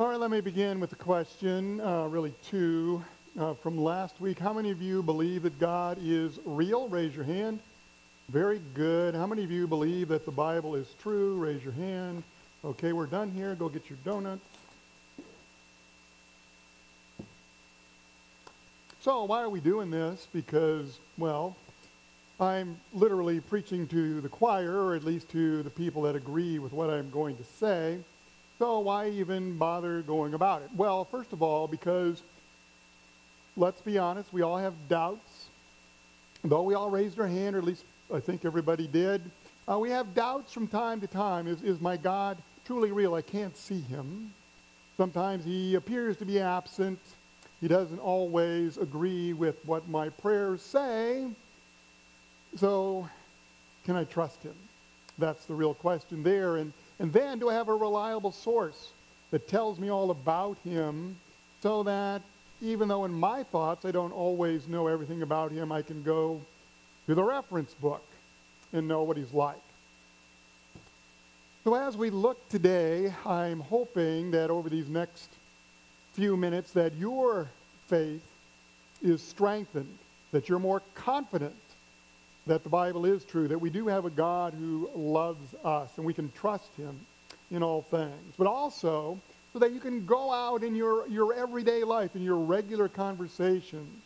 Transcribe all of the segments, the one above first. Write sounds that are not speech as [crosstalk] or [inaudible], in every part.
All right, let me begin with a question, uh, really two uh, from last week. How many of you believe that God is real? Raise your hand. Very good. How many of you believe that the Bible is true? Raise your hand. Okay, we're done here. Go get your donuts. So, why are we doing this? Because, well, I'm literally preaching to the choir, or at least to the people that agree with what I'm going to say. So, why even bother going about it? Well, first of all, because let's be honest, we all have doubts. Though we all raised our hand, or at least I think everybody did, uh, we have doubts from time to time. Is, is my God truly real? I can't see him. Sometimes he appears to be absent. He doesn't always agree with what my prayers say. So, can I trust him? That's the real question there. And, and then, do I have a reliable source that tells me all about him so that even though in my thoughts I don't always know everything about him, I can go to the reference book and know what he's like. So as we look today, I'm hoping that over these next few minutes that your faith is strengthened, that you're more confident that the Bible is true, that we do have a God who loves us and we can trust him in all things. But also so that you can go out in your, your everyday life, in your regular conversations,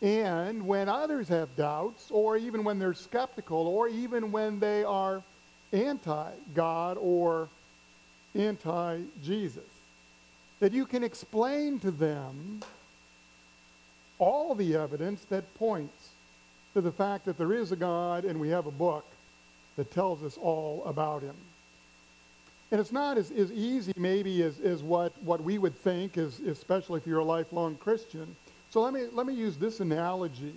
and when others have doubts, or even when they're skeptical, or even when they are anti God or anti Jesus, that you can explain to them all the evidence that points to the fact that there is a God and we have a book that tells us all about him. And it's not as, as easy, maybe, as, as what, what we would think, as, especially if you're a lifelong Christian. So let me, let me use this analogy.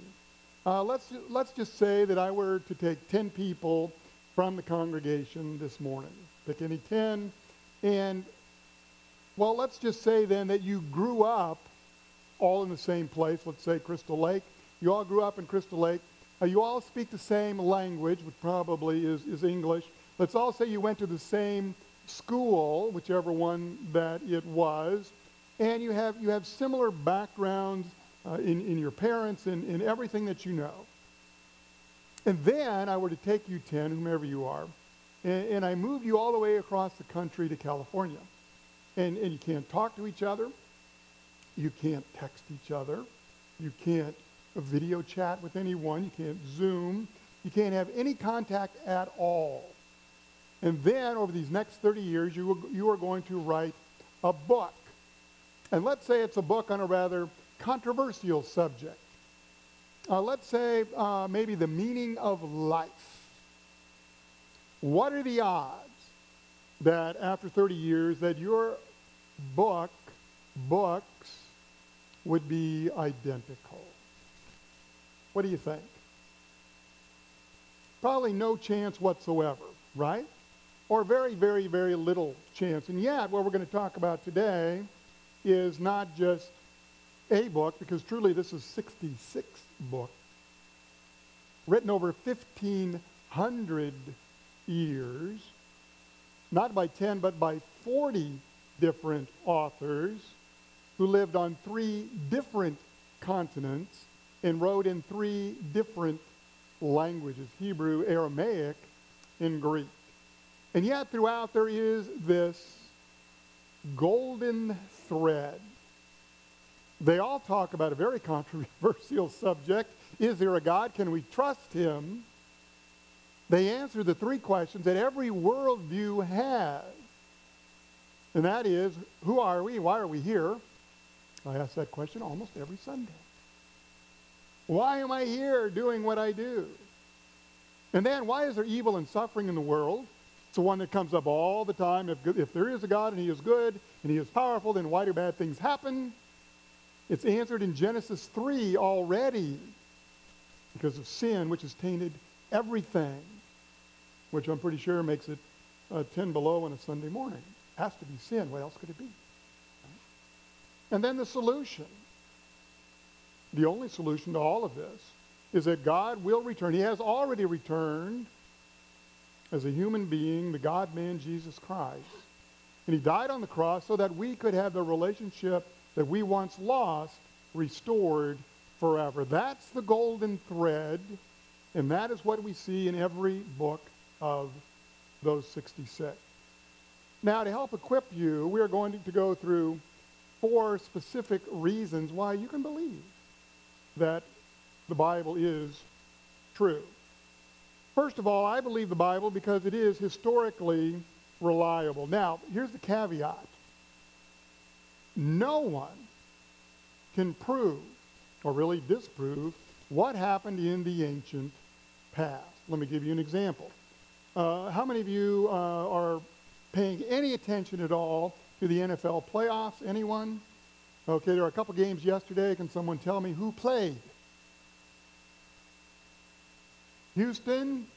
Uh, let's, let's just say that I were to take 10 people from the congregation this morning. Pick any 10. And, well, let's just say then that you grew up all in the same place, let's say Crystal Lake. You all grew up in Crystal Lake. You all speak the same language, which probably is, is English. Let's all say you went to the same school, whichever one that it was, and you have, you have similar backgrounds uh, in, in your parents and in everything that you know. And then I were to take you 10, whomever you are, and, and I move you all the way across the country to California. And, and you can't talk to each other. You can't text each other. You can't video chat with anyone. You can't Zoom. You can't have any contact at all. And then over these next 30 years, you, you are going to write a book. And let's say it's a book on a rather controversial subject. Uh, let's say uh, maybe the meaning of life. What are the odds that after 30 years that your book, books, would be identical? What do you think? Probably no chance whatsoever, right? Or very, very, very little chance. And yet, what we're going to talk about today is not just a book, because truly this is 66 books, written over 1,500 years, not by 10, but by 40 different authors who lived on three different continents and wrote in three different languages Hebrew, Aramaic, and Greek. And yet, throughout, there is this golden thread. They all talk about a very [laughs] controversial subject. Is there a God? Can we trust him? They answer the three questions that every worldview has. And that is, who are we? Why are we here? I ask that question almost every Sunday. Why am I here doing what I do? And then, why is there evil and suffering in the world? It's the one that comes up all the time. If, if there is a God and he is good and he is powerful, then why do bad things happen? It's answered in Genesis 3 already because of sin, which has tainted everything, which I'm pretty sure makes it uh, 10 below on a Sunday morning. Has to be sin. What else could it be? And then the solution. The only solution to all of this is that God will return. He has already returned as a human being, the God man Jesus Christ. And he died on the cross so that we could have the relationship that we once lost restored forever. That's the golden thread, and that is what we see in every book of those 66. Now, to help equip you, we are going to go through four specific reasons why you can believe that the Bible is true. First of all, I believe the Bible because it is historically reliable. Now, here's the caveat no one can prove, or really disprove, what happened in the ancient past. Let me give you an example. Uh, how many of you uh, are paying any attention at all to the NFL playoffs? Anyone? Okay, there were a couple games yesterday. Can someone tell me who played? Houston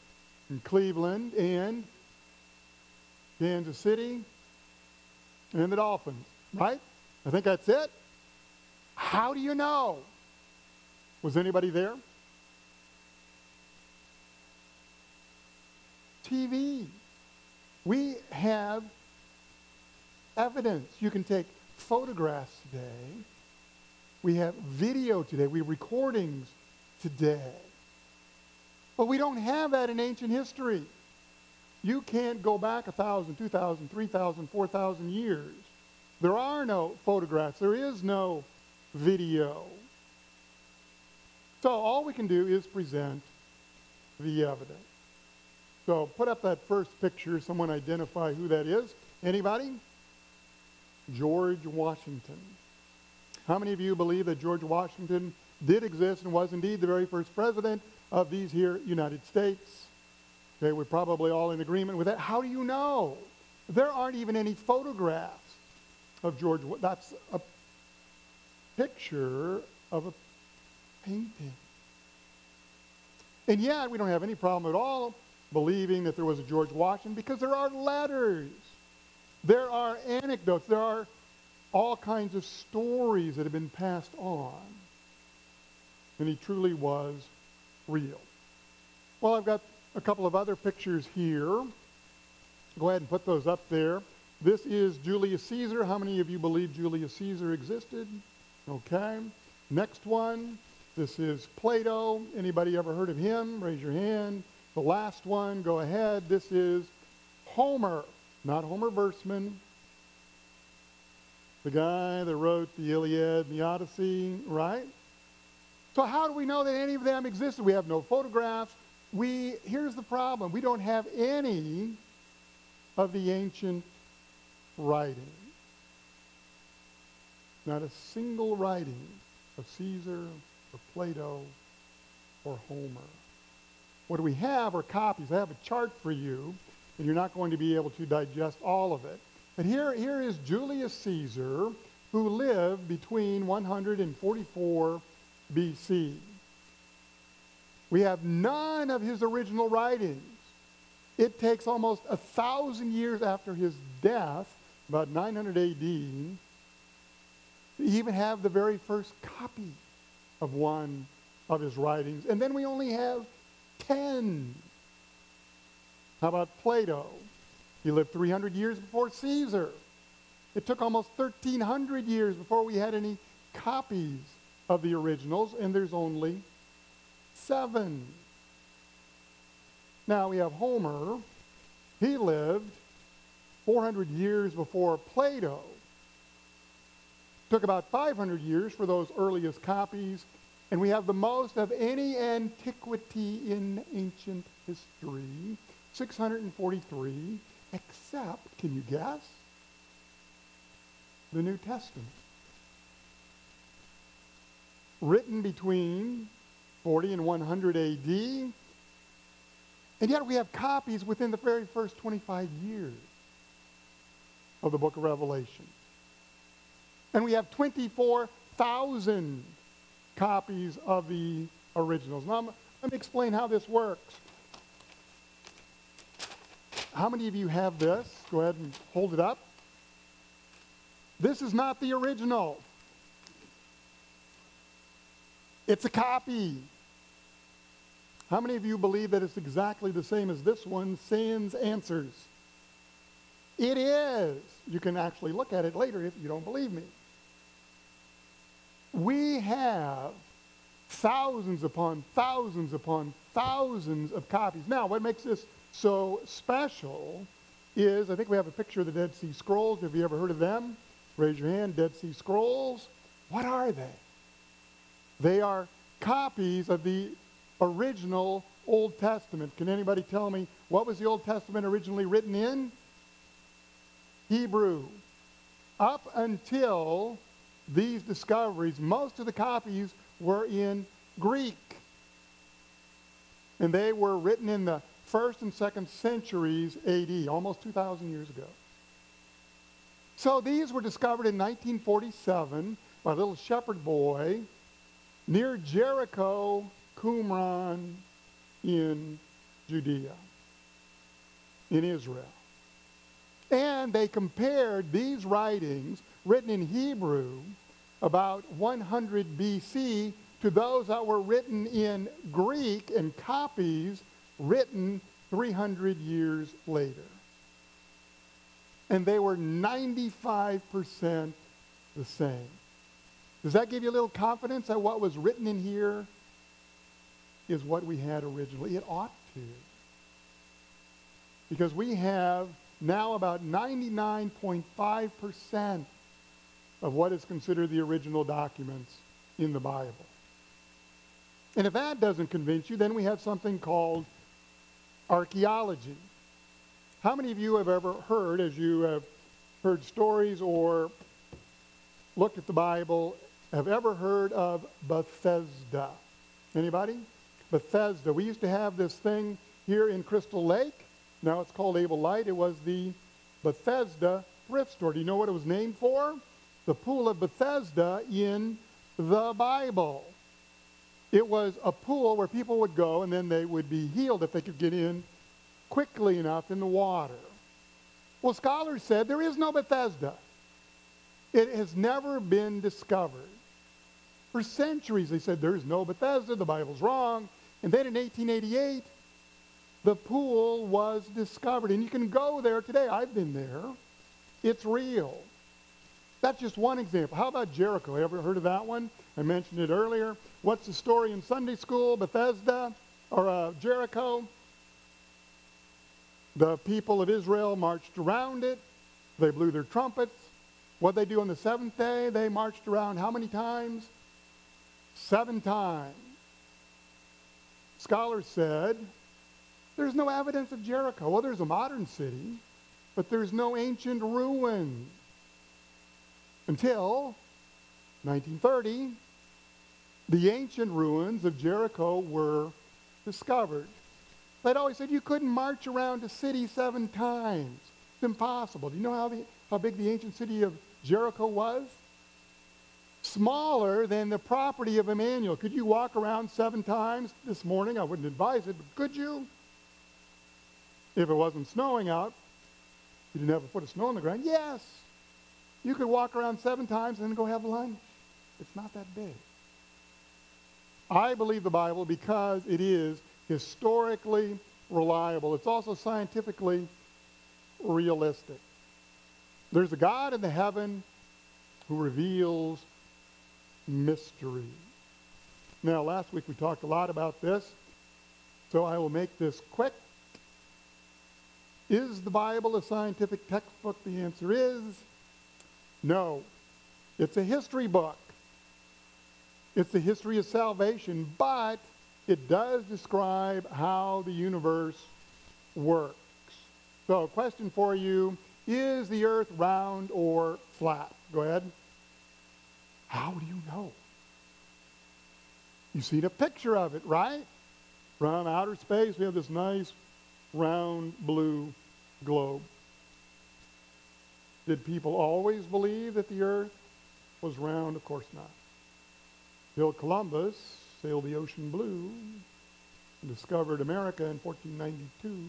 and Cleveland and Kansas City and the Dolphins, right? I think that's it. How do you know? Was anybody there? TV. We have evidence. You can take photographs today. We have video today. We have recordings today. But we don't have that in ancient history. You can't go back 1,000, 2,000, 3,000, 4,000 years. There are no photographs. There is no video. So all we can do is present the evidence. So put up that first picture. Someone identify who that is. Anybody? George Washington. How many of you believe that George Washington did exist and was indeed the very first president of these here United States? Okay, we're probably all in agreement with that. How do you know? There aren't even any photographs of George. That's a picture of a painting. And yet, we don't have any problem at all believing that there was a George Washington because there are letters, there are anecdotes, there are all kinds of stories that have been passed on. And he truly was real. Well, I've got a couple of other pictures here. Go ahead and put those up there. This is Julius Caesar. How many of you believe Julius Caesar existed? Okay. Next one. This is Plato. Anybody ever heard of him? Raise your hand. The last one, go ahead. This is Homer, not Homer Versman. The guy that wrote the Iliad and the Odyssey, right? So how do we know that any of them existed? We have no photographs. We here's the problem. We don't have any of the ancient writing. Not a single writing of Caesar or Plato or Homer. What we have are copies. I have a chart for you, and you're not going to be able to digest all of it. But here, here is Julius Caesar, who lived between 144 BC. We have none of his original writings. It takes almost a thousand years after his death, about 900 AD, to even have the very first copy of one of his writings. And then we only have 10. How about Plato? He lived 300 years before Caesar. It took almost 1,300 years before we had any copies of the originals, and there's only seven. Now we have Homer. He lived 400 years before Plato. Took about 500 years for those earliest copies, and we have the most of any antiquity in ancient history 643, except, can you guess? The New Testament. Written between 40 and 100 AD. And yet we have copies within the very first 25 years of the book of Revelation. And we have 24,000 copies of the originals. Now, let me explain how this works. How many of you have this? Go ahead and hold it up. This is not the original. It's a copy. How many of you believe that it's exactly the same as this one, Sans Answers? It is. You can actually look at it later if you don't believe me. We have thousands upon thousands upon thousands of copies. Now, what makes this so special is I think we have a picture of the Dead Sea Scrolls. Have you ever heard of them? Raise your hand. Dead Sea Scrolls. What are they? They are copies of the original Old Testament. Can anybody tell me what was the Old Testament originally written in? Hebrew. Up until these discoveries, most of the copies were in Greek. And they were written in the first and second centuries AD, almost 2,000 years ago. So these were discovered in 1947 by a little shepherd boy near Jericho, Qumran, in Judea, in Israel. And they compared these writings written in Hebrew about 100 BC to those that were written in Greek and copies written 300 years later. And they were 95% the same. Does that give you a little confidence that what was written in here is what we had originally? It ought to. Because we have now about 99.5% of what is considered the original documents in the Bible. And if that doesn't convince you, then we have something called archaeology. How many of you have ever heard, as you have heard stories or looked at the Bible, have ever heard of Bethesda? Anybody? Bethesda. We used to have this thing here in Crystal Lake. Now it's called Able Light. It was the Bethesda thrift store. Do you know what it was named for? The pool of Bethesda in the Bible. It was a pool where people would go and then they would be healed if they could get in quickly enough in the water. Well, scholars said there is no Bethesda. It has never been discovered. For centuries, they said there's no Bethesda, the Bible's wrong. And then in 1888, the pool was discovered. And you can go there today. I've been there. It's real. That's just one example. How about Jericho? Have you ever heard of that one? I mentioned it earlier. What's the story in Sunday school? Bethesda or uh, Jericho? The people of Israel marched around it. They blew their trumpets. What they do on the seventh day? They marched around how many times? Seven times. Scholars said there's no evidence of Jericho. Well, there's a modern city, but there's no ancient ruin. Until 1930, the ancient ruins of Jericho were discovered. They'd always said you couldn't march around a city seven times. It's impossible. Do you know how, the, how big the ancient city of Jericho was? Smaller than the property of Emmanuel. Could you walk around seven times this morning? I wouldn't advise it, but could you? If it wasn't snowing out, you didn't have a foot of snow on the ground. Yes. You could walk around seven times and then go have lunch. It's not that big. I believe the Bible because it is historically reliable. It's also scientifically realistic. There's a God in the heaven who reveals mystery. Now, last week we talked a lot about this, so I will make this quick. Is the Bible a scientific textbook? The answer is no. It's a history book. It's the history of salvation, but it does describe how the universe works. So, question for you Is the earth round or flat? Go ahead. How do you know? You've seen a picture of it, right? From outer space, we have this nice round blue globe. Did people always believe that the earth was round? Of course not. Bill Columbus sailed the ocean blue and discovered America in 1492.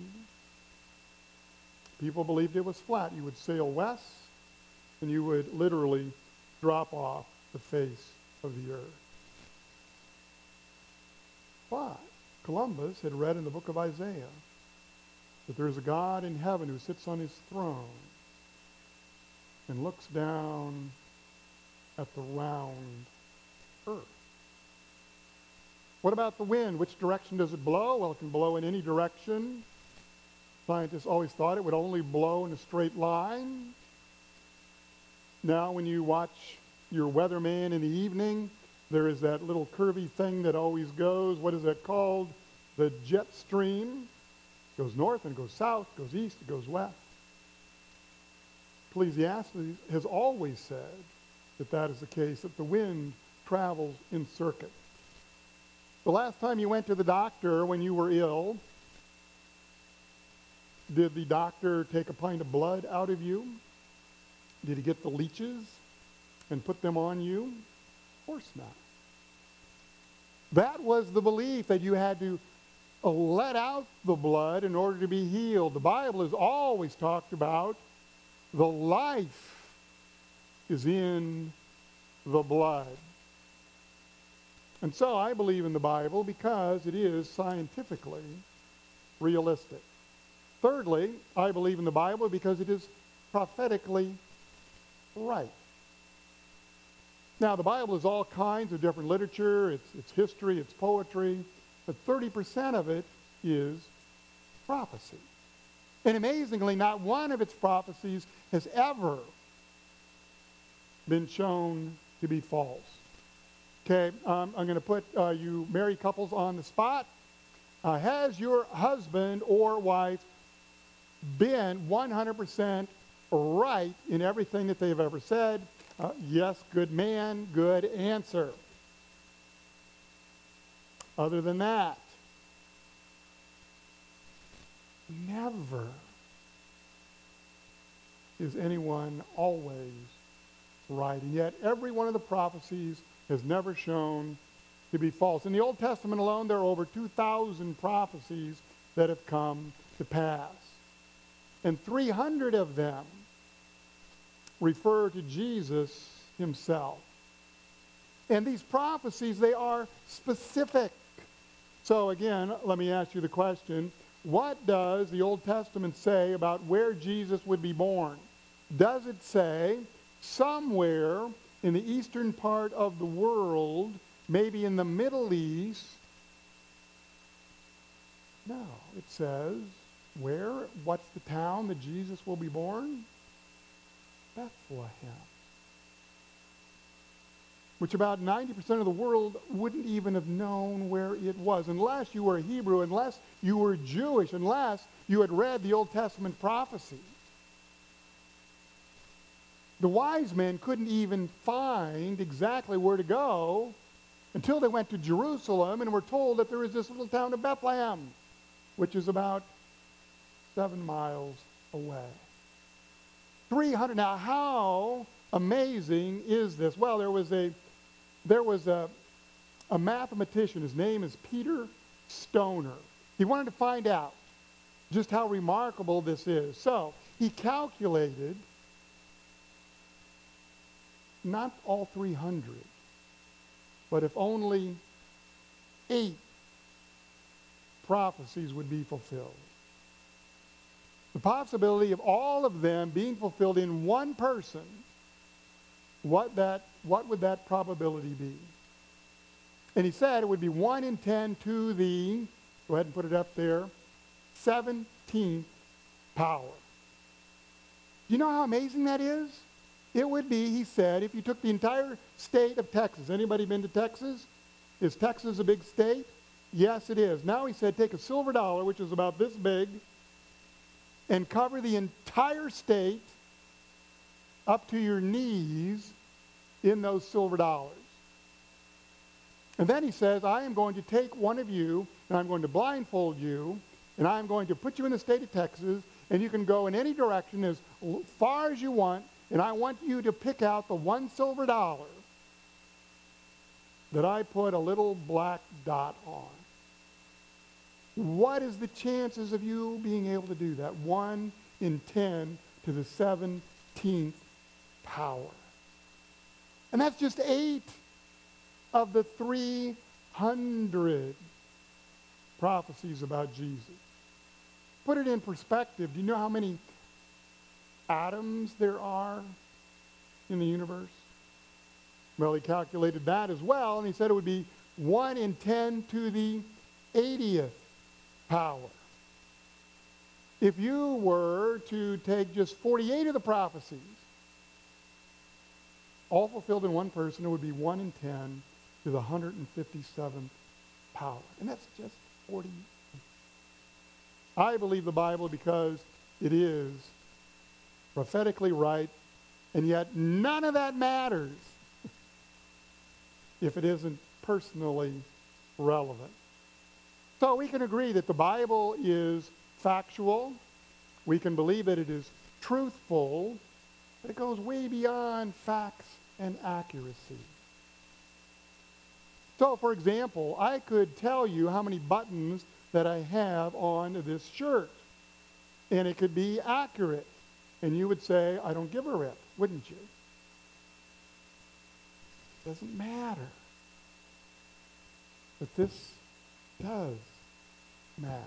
People believed it was flat. You would sail west and you would literally drop off the face of the earth. But Columbus had read in the book of Isaiah that there's a God in heaven who sits on his throne and looks down at the round earth. What about the wind? Which direction does it blow? Well, it can blow in any direction. Scientists always thought it would only blow in a straight line. Now, when you watch your weatherman in the evening, there is that little curvy thing that always goes. What is that called? The jet stream. It goes north and it goes south, it goes east, it goes west. Ecclesiastes has always said that that is the case, that the wind travels in circuit. The last time you went to the doctor when you were ill, did the doctor take a pint of blood out of you? Did he get the leeches and put them on you? Of course not. That was the belief that you had to uh, let out the blood in order to be healed. The Bible has always talked about the life is in the blood. And so I believe in the Bible because it is scientifically realistic. Thirdly, I believe in the Bible because it is prophetically right. Now, the Bible is all kinds of different literature, it's, it's history, it's poetry, but 30% of it is prophecy. And amazingly, not one of its prophecies has ever been shown to be false. Okay, um, I'm going to put uh, you married couples on the spot. Uh, has your husband or wife been 100% right in everything that they've ever said? Uh, yes, good man, good answer. Other than that, never is anyone always right. And yet, every one of the prophecies has never shown to be false. In the Old Testament alone, there are over 2,000 prophecies that have come to pass. And 300 of them refer to Jesus himself. And these prophecies, they are specific. So again, let me ask you the question, what does the Old Testament say about where Jesus would be born? Does it say somewhere in the eastern part of the world, maybe in the Middle East? No, it says where? What's the town that Jesus will be born? Bethlehem. Which about 90% of the world wouldn't even have known where it was, unless you were a Hebrew, unless you were Jewish, unless you had read the Old Testament prophecy. The wise men couldn't even find exactly where to go until they went to Jerusalem and were told that there is this little town of Bethlehem, which is about seven miles away. 300. Now, how amazing is this? Well, there was a, there was a, a mathematician. His name is Peter Stoner. He wanted to find out just how remarkable this is. So he calculated not all 300, but if only eight prophecies would be fulfilled. The possibility of all of them being fulfilled in one person, what, that, what would that probability be? And he said it would be 1 in 10 to the, go ahead and put it up there, 17th power. Do you know how amazing that is? It would be, he said, if you took the entire state of Texas. Anybody been to Texas? Is Texas a big state? Yes, it is. Now he said, take a silver dollar, which is about this big, and cover the entire state up to your knees in those silver dollars. And then he says, I am going to take one of you, and I'm going to blindfold you, and I'm going to put you in the state of Texas, and you can go in any direction as far as you want, and I want you to pick out the one silver dollar that I put a little black dot on. What is the chances of you being able to do that? 1 in 10 to the 17th power. And that's just eight of the 300 prophecies about Jesus. Put it in perspective. Do you know how many atoms there are in the universe? Well, he calculated that as well, and he said it would be 1 in 10 to the 80th power. If you were to take just 48 of the prophecies, all fulfilled in one person, it would be 1 in 10 to the 157th power. And that's just 40. I believe the Bible because it is prophetically right, and yet none of that matters if it isn't personally relevant. So we can agree that the Bible is factual. We can believe that it is truthful. It goes way beyond facts and accuracy. So, for example, I could tell you how many buttons that I have on this shirt. And it could be accurate. And you would say, I don't give a rip, wouldn't you? It doesn't matter. But this does matter.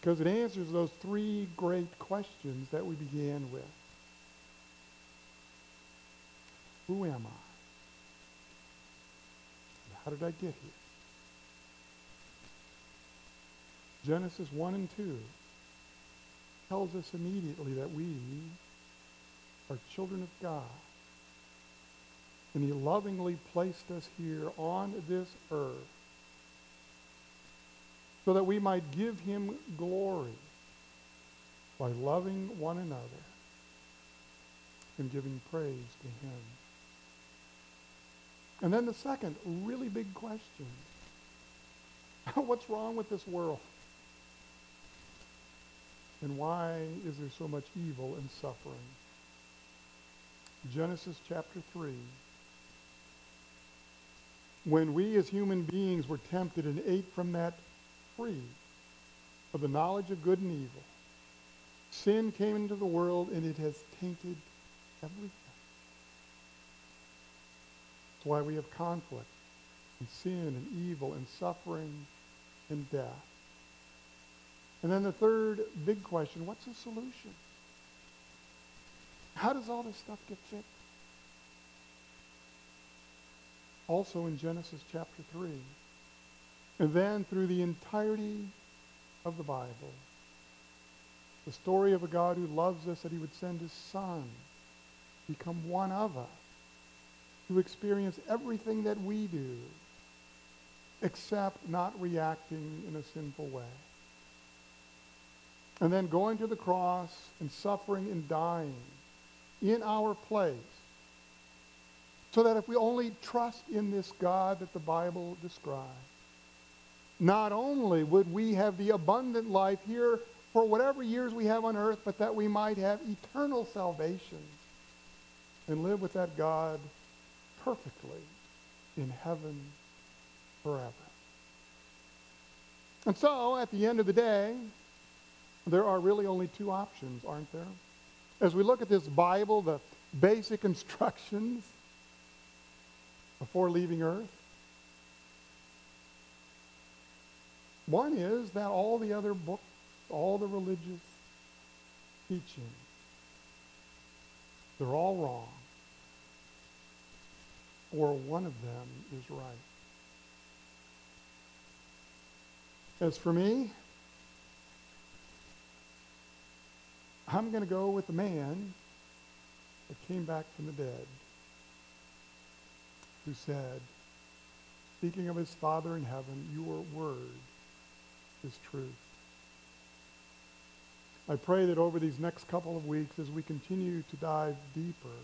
Because it answers those three great questions that we began with. Who am I? How did I get here? Genesis 1 and 2 tells us immediately that we are children of God. And he lovingly placed us here on this earth so that we might give him glory by loving one another and giving praise to him. And then the second really big question [laughs] what's wrong with this world? And why is there so much evil and suffering? Genesis chapter 3. When we as human beings were tempted and ate from that tree of the knowledge of good and evil, sin came into the world and it has tainted everything. Why we have conflict and sin and evil and suffering and death. And then the third big question, what's the solution? How does all this stuff get fixed? Also in Genesis chapter 3. And then through the entirety of the Bible, the story of a God who loves us, that he would send his son, become one of us, to experience everything that we do, except not reacting in a sinful way. And then going to the cross and suffering and dying in our place. So that if we only trust in this God that the Bible describes, not only would we have the abundant life here for whatever years we have on earth, but that we might have eternal salvation and live with that God perfectly in heaven forever. And so, at the end of the day, there are really only two options, aren't there? As we look at this Bible, the basic [laughs] instructions before leaving earth, one is that all the other books, all the religious teaching, they're all wrong or one of them is right. As for me, I'm going to go with the man that came back from the dead who said, speaking of his Father in heaven, your word is truth. I pray that over these next couple of weeks, as we continue to dive deeper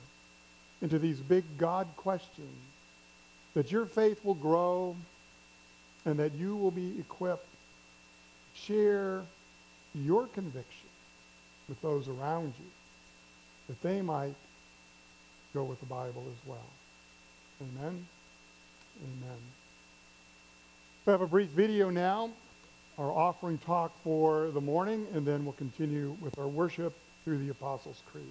into these big God questions, that your faith will grow and that you will be equipped to share your conviction with those around you, that they might go with the Bible as well. Amen. Amen. We have a brief video now, our offering talk for the morning, and then we'll continue with our worship through the Apostles' Creed.